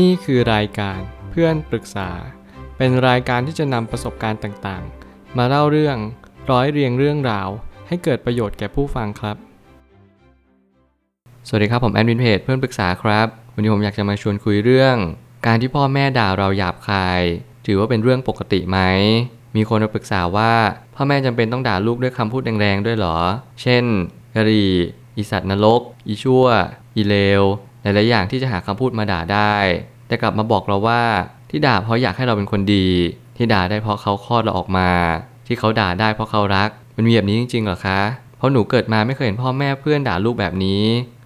นี่คือรายการเพื่อนปรึกษา เป็นรายการที่จะนำประสบการณ์ต่างๆ มาเล่าเรื่องร้อยเรียงเรื่องราว ให้เกิดประโยชน์แก่ผู้ฟังครับ สวัสดีครับผมแอดมินเพจเพื่อนปรึกษาครับ วันนี้ผมอยากจะมาชวนคุยเรื่อง การที่พ่อแม่ด่าเราหยาบคาย ถือว่าเป็นเรื่องปกติไหม มีคนมาปรึกษาว่าพ่อแม่จำเป็นต้องด่าลูกด้วยคำพูดแรงๆด้วยเหรอ เช่นกะรีอีสัตว์นรก อีชั่ว อีเลว หลายๆอย่างที่จะหาคำพูดมาด่าได้ แต่กลับมาบอกเราว่าที่ด่าเพราะอยากให้เราเป็นคนดี ที่ด่าได้เพราะเขาคลอดเราออกมา ที่เขาด่าได้เพราะเขารัก มันมีแบบนี้จริงๆหรอคะ เพราะหนูเกิดมาไม่เคยเห็นพ่อแม่เพื่อนด่าลูกแบบนี้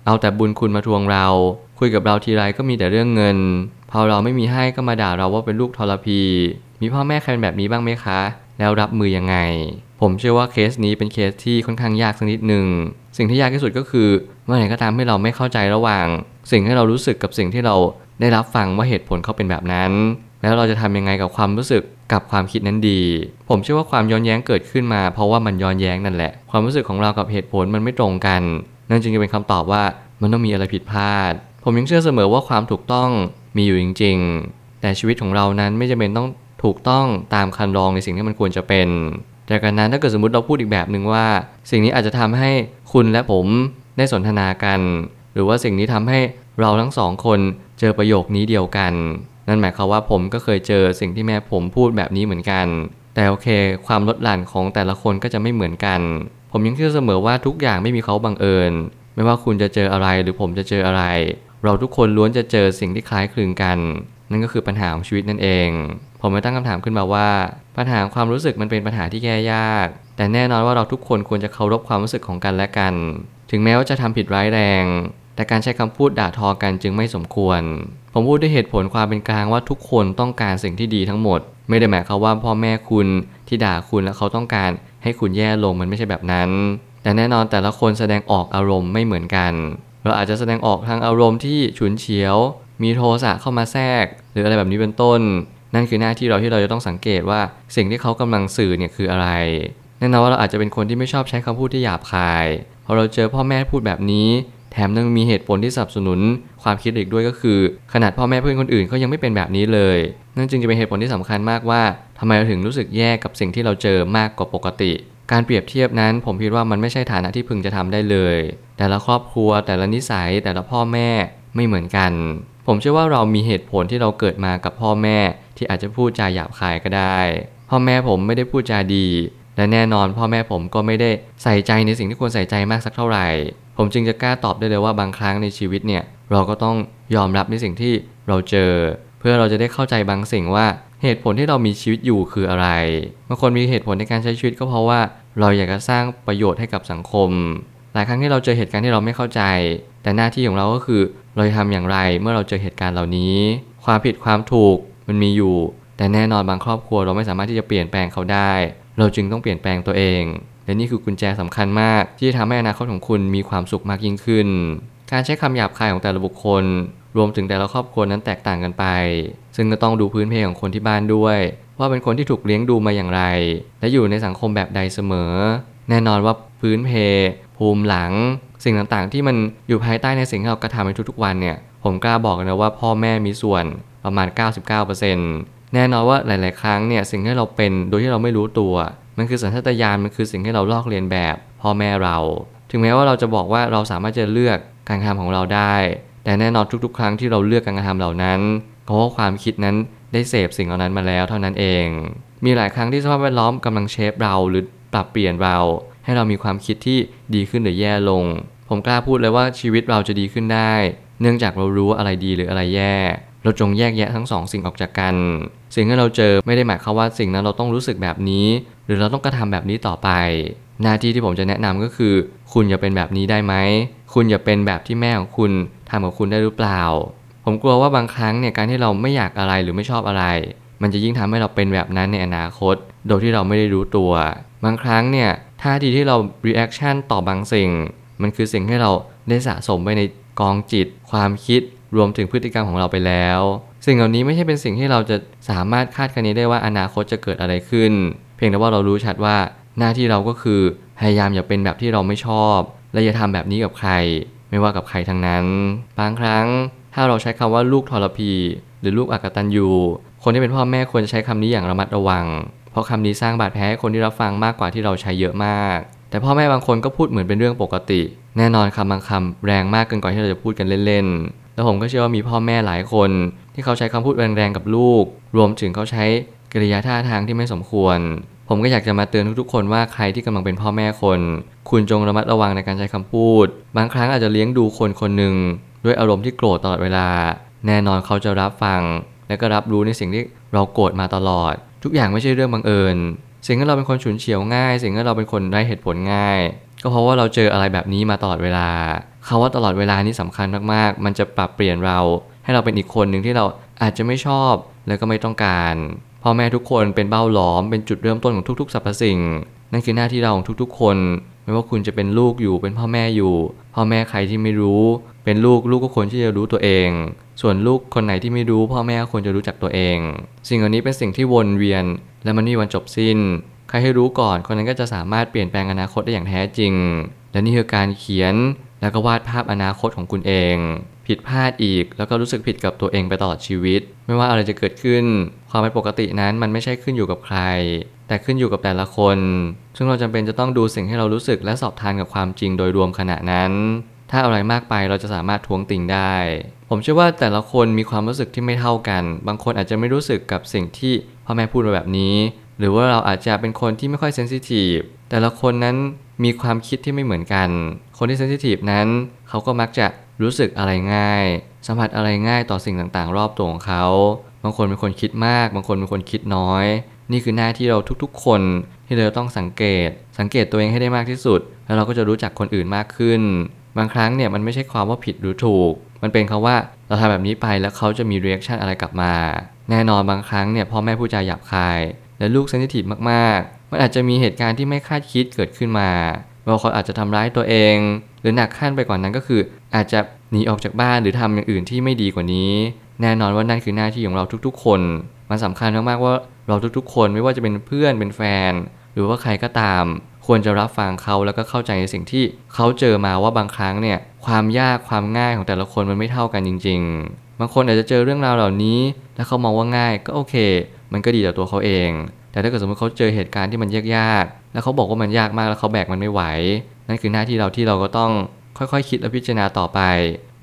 เอาแต่บุญคุณมาทวงเรา คุยกับเราทีไรก็มีแต่เรื่องเงิน พอเราไม่มีให้ก็มาด่าเราว่าเป็นลูกทรพี มีพ่อแม่ใครเป็นแบบนี้บ้างไหมคะ แล้วรับมือยังไง ผมเชื่อว่าเคสนี้เป็นเคสที่ค่อนข้างยากสักนิดหนึ่ง สิ่งที่ยากที่สุดก็คือเมื่อไหร่ก็ตามให้เราไม่เข้าใจระหว่าง สิ่งที่เรารู้สึกกับสิ่งที่เราได้รับฟังว่าเหตุผลเขาเป็นแบบนั้น แล้วเราจะทำยังไงกับความรู้สึกกับความคิดนั้นดี ผมเชื่อว่าความย้อนแย้งเกิดขึ้นมา เพราะว่ามันย้อนแย้งนั่นแหละ ความรู้สึกของเรากับเหตุผลมันไม่ตรงกัน นั่นจึงจะเป็นคำตอบว่ามันต้องมีอะไรผิดพลาด ผมยังเชื่อเสมอว่าความถูกต้องมีอยู่จริง ๆ แต่ชีวิตของเรานั้นไม่จำเป็นต้องถูกต้องตามคันลองในสิ่งที่มันควรจะเป็น จากการนั้นถ้าเกิดสมมติเราพูดอีกแบบหนึ่งว่า สิ่งนี้อาจจะทำให้คุณและผมได้สนทนากัน หรือว่าสิ่งนี้ทำให้เราทั้งสองคนเจอประโยคนี้เดียวกัน นั่นหมายความว่าผมก็เคยเจอสิ่งที่แม่ผมพูดแบบนี้เหมือนกัน แต่โอเค ความลดหลั่นของแต่ละคนก็จะไม่เหมือนกัน ผมยังเชื่อเสมอว่าทุกอย่างไม่มีเขาบังเอิญ ไม่ว่าคุณจะเจออะไรหรือผมจะเจออะไร เราทุกคนล้วนจะเจอสิ่งที่คล้ายคลึงกัน นั่นก็คือปัญหาของชีวิตนั่นเอง ผมเลยตั้งคำถามขึ้นมาว่า ปัญหาความรู้สึกมันเป็นปัญหาที่แก้ยาก แต่แน่นอนว่าเราทุกคนควรจะเคารพความรู้สึกของกันและกัน ถึงแม้ว่าจะทำผิดร้ายแรง แต่การใช้คำพูดด่าทอกันจึงไม่สมควร ผมพูดด้วยเหตุผลความเป็นกลางว่าทุกคนต้องการสิ่งที่ดีทั้งหมด ไม่ได้หมายความว่าพ่อแม่คุณที่ด่าคุณแล้วเขาต้องการ ให้คุณแย่ลงมันไม่ใช่แบบนั้น แต่แน่นอนแต่ละคนแสดงออกอารมณ์ไม่เหมือนกัน เราอาจจะแสดงออกทางอารมณ์ที่ฉุนเฉียว มีโทสะเข้ามาแทรก หรืออะไรแบบนี้เป็นต้น นั่นคือหน้าที่เราที่เราจะต้องสังเกตว่าสิ่งที่เขากำลังสื่อเนี่ยคืออะไรแน่นอนว่าเราอาจจะเป็นคนที่ไม่ชอบใช้คำพูดที่หยาบคายพอเราเจอพ่อแม่พูดแบบนี้ แถมยังมีเหตุผลที่สนับสนุน ความคิดอีกด้วยก็คือ ขนาดพ่อแม่เพื่อนคนอื่นเขายังไม่เป็นแบบนี้เลย นั่นจึงจะเป็นเหตุผลที่สำคัญมากว่าทำไมเราถึงรู้สึกแย่กับสิ่งที่เราเจอมากกว่าปกติ การเปรียบเทียบนั้น ผมคิดว่ามันไม่ใช่ฐานะที่พึงจะทำได้เลย แต่ละครอบครัว แต่ละนิสัย แต่ละพ่อแม่ไม่เหมือนกัน ผมเชื่อว่าเรามีเหตุผลที่เราเกิดมากับพ่อแม่ที่อาจจะพูดจาหยาบคายก็ได้ พ่อแม่ผมไม่ได้พูดจาดี และแน่นอนพ่อแม่ผมก็ไม่ได้ใส่ใจในสิ่งที่ควรใส่ใจมากสักเท่าไหร่ ผมจึงจะกล้าตอบได้เลยว่าบางครั้งในชีวิตเนี่ยเราก็ต้องยอมรับในสิ่งที่เราเจอ เพื่อเราจะได้เข้าใจบางสิ่งว่าเหตุผลที่เรามีชีวิตอยู่คืออะไรบางคนมีเหตุผลในการใช้ชีวิตก็เพราะว่า เราอยากจะสร้างประโยชน์ให้กับสังคม หลายครั้งที่เราเจอเหตุการณ์ที่เราไม่เข้าใจ แต่หน้าที่ของเราก็คือ เราจะทำอย่างไรเมื่อเราเจอเหตุการณ์เหล่านี้ ความผิดความถูกมันมีอยู่ แต่แน่นอนบางครอบครัวเราไม่สามารถที่จะเปลี่ยนแปลงเขาได้ เราจึงต้องเปลี่ยนแปลงตัวเอง และนี่คือกุญแจสำคัญมาก ที่จะทำให้อนาคตของคุณมีความสุขมากยิ่งขึ้น การใช้คำหยาบคายของแต่ละบุคคล รวมถึงแต่ละครอบครัวนั้นแตกต่างกันไป ซึ่งก็ต้องดูพื้นเพของคนที่บ้านด้วย ว่าเป็นคนที่ถูกเลี้ยงดูมาอย่างไร และอยู่ในสังคมแบบใดเสมอ แน่นอนว่าพื้นเพ ภูมิหลัง สิ่งต่างๆ ที่มันอยู่ภายใต้ในสิ่งที่เรากระทำในทุกๆวันเนี่ย ผมกล้าบอกนะว่าพ่อแม่มีส่วนประมาณ 99%แน่นอนว่าหลาย ๆ ครั้งเนี่ยสิ่งที่เราเป็นโดยที่เราไม่รู้ตัว มันคือสัญชาตญาณมันคือสิ่งที่เราลอกเลียนแบบ พ่อแม่เรา ถึงแม้ว่าเราจะบอกว่าเราสามารถจะเลือกการกระทำของเราได้ แต่แน่นอนทุก ๆ ครั้งที่เราเลือกการกระทำเหล่านั้นเพราะว่าความคิดนั้นได้เสพสิ่งเหล่านั้นมาแล้วเท่านั้นเอง มีหลายครั้งที่สภาพแวดล้อมกำลังเชฟเราหรือปรับเปลี่ยนเรา ให้เรามีความคิดที่ดีขึ้นหรือแย่ลง ผมกล้าพูดเลยว่าชีวิตเราจะดีขึ้นได้ เนื่องจากเรารู้ว่าอะไรดีหรืออะไรแย่ เราจงแยกแยะทั้งสองสิ่งออกจากกัน สิ่งที่เราเจอไม่ได้หมายความว่าสิ่งนั้นเราต้องรู้สึกแบบนี้ หรือเราต้องกระทำแบบนี้ต่อไป หน้าที่ที่ผมจะแนะนำก็คือ คุณอย่าเป็นแบบนี้ได้ไหม คุณอย่าเป็นแบบที่แม่ของคุณทำกับคุณได้หรือเปล่า ผมกลัวว่าบางครั้งเนี่ยการที่เราไม่อยากอะไรหรือไม่ชอบอะไร มันจะยิ่งทำให้เราเป็นแบบนั้นในอนาคต โดยที่เราไม่ได้รู้ตัว บางครั้งเนี่ย ท่าทีที่เรา reaction ต่อบางสิ่ง มันคือสิ่งที่เราได้สะสมไว้ในกองจิต ความคิดรวมถึงพฤติกรรมของเราไปแล้ว สิ่งเหล่านี้ไม่ใช่เป็นสิ่งที่เราจะสามารถคาดคะเนได้ว่าอนาคตจะเกิดอะไรขึ้น เพียงแต่ว่าเรารู้ชัดว่าหน้าที่เราก็คือพยายามอย่าเป็นแบบที่เราไม่ชอบ และอย่าทำแบบนี้กับใคร ไม่ว่ากับใครทั้งนั้น บางครั้ง ถ้าเราใช้คำว่าลูกทรพี หรือลูกอักตันยูคนที่เป็นพ่อแม่ควรจะใช้คำนี้อย่างระมัดระวัง ราะคำนี้สร้างบาดแผลให้คนที่รับฟังมากกว่าที่เราใช้เยอะมาก แต่พ่อแม่บางคนก็พูดเหมือนเป็นเรื่องปกติ แน่นอนคำบางคำแรงมากเกินกว่าที่เราจะพูดกันเล่นๆ แล้วผมก็เชื่อว่ามีพ่อแม่หลายคน ที่เขาใช้คำพูดแรงๆกับลูก รวมถึงเขาใช้กริยาท่าทางที่ไม่สมควร ผมก็อยากจะมาเตือนทุกๆ คนว่าใครที่กำลังเป็นพ่อแม่คน คุณจงระมัดระวังในการใช้คำพูด บางครั้งอาจจะเลี้ยงดูคนคนหนึ่งด้วยอารมณ์ที่โกรธตลอดเวลา แน่นอนเขาจะรับฟัง และก็รับรู้ในสิ่งที่เราโกรธมาตลอด ทุกอย่างไม่ใช่เรื่องบังเอิญ สิ่งที่เราเป็นคนฉุนเฉียวง่าย สิ่งที่เราเป็นคนไร้เหตุผลง่าย ก็เพราะว่าเราเจออะไรแบบนี้มาตลอดเวลาคาว่าตลอดเวลานี้สำคัญมากๆ มันจะปรับเปลี่ยนเรา ให้เราเป็นอีกคนหนึ่งที่เราอาจจะไม่ชอบแล้วก็ไม่ต้องการ พ่อแม่ทุกคนเป็นเบ้าหลอมเป็นจุดเริ่มต้นของทุกๆสรรพสิ่ง นั่นคือหน้าที่เราของทุกๆ คน ไม่ว่าคุณจะเป็นลูกอยู่เป็นพ่อแม่อยู่ พ่อแม่ใครที่ไม่รู้ เป็นลูกลูกก็ควรที่จะรู้ตัวเอง ส่วนลูกคนไหนที่ไม่รู้ พ่อแม่ควรจะรู้จักตัวเอง สิ่งเหล่านี้เป็นสิ่งที่วนเวียน และมันไม่มีวันจบสิ้น ใครให้รู้ก่อนคนนั้นก็จะสามารถเปลี่ยนแปลงอนาคตได้อย่างแท้จริง และนี่คือการเขียนแล้วก็วาดภาพอนาคตของคุณเอง ผิดพลาดอีก แล้วก็รู้สึกผิดกับตัวเองไปตลอดชีวิต ไม่ว่าอะไรจะเกิดขึ้น ความเป็นปกตินั้นมันไม่ใช่ขึ้นอยู่กับใคร แต่ขึ้นอยู่กับแต่ละคน ซึ่งเราจำเป็นจะต้องดูสิ่งที่เรารู้สึกและสอบทานกับความจริงโดยรวมขณะนั้น ถ้าอะไรมากไปเราจะสามารถทวงติงได้ ผมเชื่อว่าแต่ละคนมีความรู้สึกที่ไม่เท่ากัน บางคนอาจจะไม่รู้สึกกับสิ่งที่พ่อแม่พูดมาแบบนี้ หรือว่าเราอาจจะเป็นคนที่ไม่ค่อย sensitive แต่ละคนนั้น มีความคิดที่ไม่เหมือนกัน คนที่ sensitive นั้น เขาก็มักจะรู้สึกอะไรง่าย สัมผัสอะไรง่ายต่อสิ่งต่างๆ รอบตัวของเขา บางคนเป็นคนคิดมาก บางคนเป็นคนคิดน้อย นี่คือหน้าที่เราทุกๆ คนที่เราต้องสังเกต สังเกตตัวเองให้ได้มากที่สุด แล้วเราก็จะรู้จักคนอื่นมากขึ้น บางครั้งเนี่ยมันไม่ใช่ความว่าผิดหรือถูก มันเป็นคำว่าเราทำแบบนี้ไปแล้วเขาจะมี reaction อะไรกลับมา แน่นอนบางครั้งเนี่ยพ่อแม่ผู้ใจหยาบคาย และลูกเซนซิทีฟมากๆ มันอาจจะมีเหตุการณ์ที่ไม่คาดคิดเกิดขึ้นมาบางคนอาจจะทำร้ายตัวเอง หรือหนักขั้นไปกว่านั้นก็คือ อาจจะหนีออกจากบ้านหรือทำอย่างอื่นที่ไม่ดีกว่านี้ แน่นอนว่านั่นคือหน้าที่ของเราทุกๆ คน มันสำคัญมากๆว่าเราทุกๆ คนไม่ว่าจะเป็นเพื่อนเป็นแฟน หรือว่าใครก็ตาม ควรจะรับฟังเขาแล้วก็เข้าใจในสิ่งที่เขาเจอมาว่าบางครั้งเนี่ยความยากความง่ายของแต่ละคนมันไม่เท่ากันจริง ๆ บางคนอาจจะเจอเรื่องราวเหล่านี้ แล้วเขามองว่าง่ายก็โอเค มันก็ดีต่อตัวเขาเอง แต่ถ้าเกิดสมมติเขาเจอเหตุการณ์ที่มันยากๆ แล้วเขาบอกว่ามันยากมากแล้วเขาแบกมันไม่ไหว นั่นคือหน้าที่เราที่เราก็ต้องค่อยๆคคิดและพิจารณาต่อไป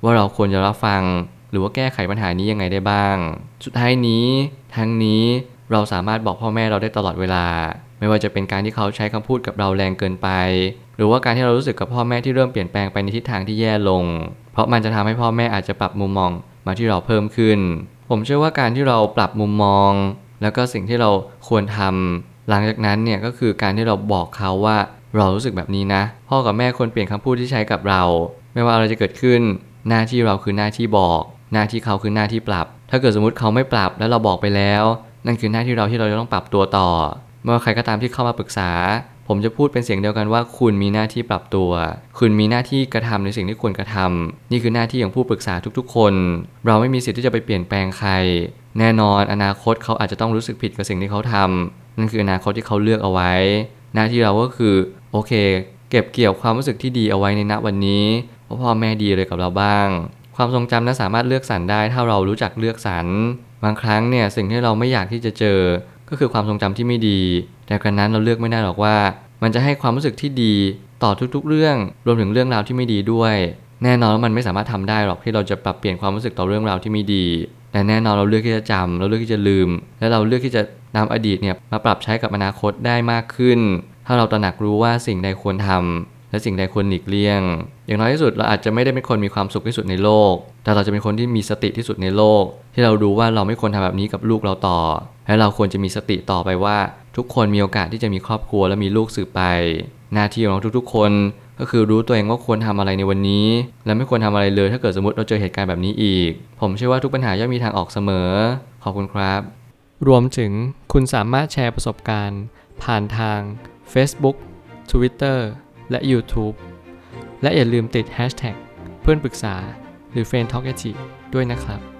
ว่าเราควรจะรับฟัง หรือว่าแก้ไขปัญหานี้ยังไงได้บ้าง สุดท้ายนี้ทั้งนี้เราสามารถบอกพ่อแม่เราได้ตลอดเวลา ไม่ว่าจะเป็นการที่เขาใช้คำพูดกับเราแรงเกินไป หรือว่าการที่เรารู้สึกกับพ่อแม่ที่เริ่มเปลี่ยนแปลงไปในทิศทางที่แย่ลง เพราะมันจะทำให้พ่อแม่อาจจะปรับมุมมองมาที่เราเพิ่มขึ้น ผมเชื่อว่าการที่เราปรับมุมมอง แล้วก็สิ่งที่เราควรทำหลังจากนั้นเนี่ยก็คือการที่เราบอกเขาว่าเรารู้สึกแบบนี้นะ พ่อกับแม่ควรเปลี่ยนคำพูดที่ใช้กับเรา ไม่ว่าอะไรจะเกิดขึ้น หน้าที่เราคือหน้าที่บอก หน้าที่เขาคือหน้าที่ปรับ ถ้าเกิดสมมติเขาไม่ปรับแล้วเราบอกไปแล้ว นั่นคือหน้าที่เราที่เราจะต้องปรับตัวต่อ เมื่อใครก็ตามที่เข้ามาปรึกษา ผมจะพูดเป็นเสียงเดียวกันว่า คุณมีหน้าที่ปรับตัว คุณมีหน้าที่กระทำในสิ่งที่ควรกระทำนี่คือหน้าที่ของผู้ปรึกษาทุกๆ คน เราไม่มีสิทธิ์ที่จะไปเปลี่ยนแปลงใคร แน่นอนอนาคตเขาอาจจะต้องรู้สึกผิดกับสิ่งที่เขาทำนั่นคืออนาคตที่เขาเลือกเอาไว้ หน้าที่เราก็คือโอเค เก็บเกี่ยวความรู้สึกที่ดีเอาไว้ในณวันนี้เพราะพ่อแม่ดีเลยกับเราบ้าง ความทรงจำนั้นสามารถเลือกสรรได้ถ้าเรารู้จักเลือกสรรบางครั้งเนี่ยสิ่งที่เราไม่อยากที่จะเจอ ก็คือความทรงจำที่ไม่ดี แต่กระนั้นเราเลือกไม่ได้หรอกว่า มันจะให้ความรู้สึกที่ดีต่อทุกๆ เรื่อง รวมถึงเรื่องราวที่ไม่ดีด้วย แน่นอนว่ามันไม่สามารถทำได้หรอกที่เราจะปรับเปลี่ยนความรู้สึกต่อเรื่องราวที่ไม่ดี แต่แน่นอนเราเลือกที่จะจำเราเลือกที่จะลืม และเราเลือกที่จะนำอดีตเนี่ยมาปรับใช้กับอนาคตได้มากขึ้น ถ้าเราตระหนักรู้ว่าสิ่งใดควรทำและสิ่งใดควรหลีกเลี่ยง อย่างน้อยที่สุดเราอาจจะไม่ได้เป็นคนมีความสุขที่สุดในโลก แต่เราจะเป็นคนที่มีสติที่สุดในโลก ที่เรารู้ว่าเราไม่ควรทำแบบนี้กับลูกเราต่อ และเราควรจะมีสติต่อไปว่า ทุกคนมีโอกาสที่จะมีครอบครัวและมีลูกสืบไป หน้าที่ของเราทุกๆ คนก็คือรู้ตัวเองว่าควรทำอะไรในวันนี้ และไม่ควรทำอะไรเลยถ้าเกิดสมมติเราเจอเหตุการณ์แบบนี้อีก ผมเชื่อว่าทุกปัญหาย่อมมีทางออกเสมอ ขอบคุณครับ รวมถึงคุณสามารถแชร์ประสบการณ์ ผ่านทาง Facebook Twitter และ YouTube และอย่าลืมติด Hashtag เพื่อนปรึกษาหรือ f r ร e n d Talk ด้วยนะครับ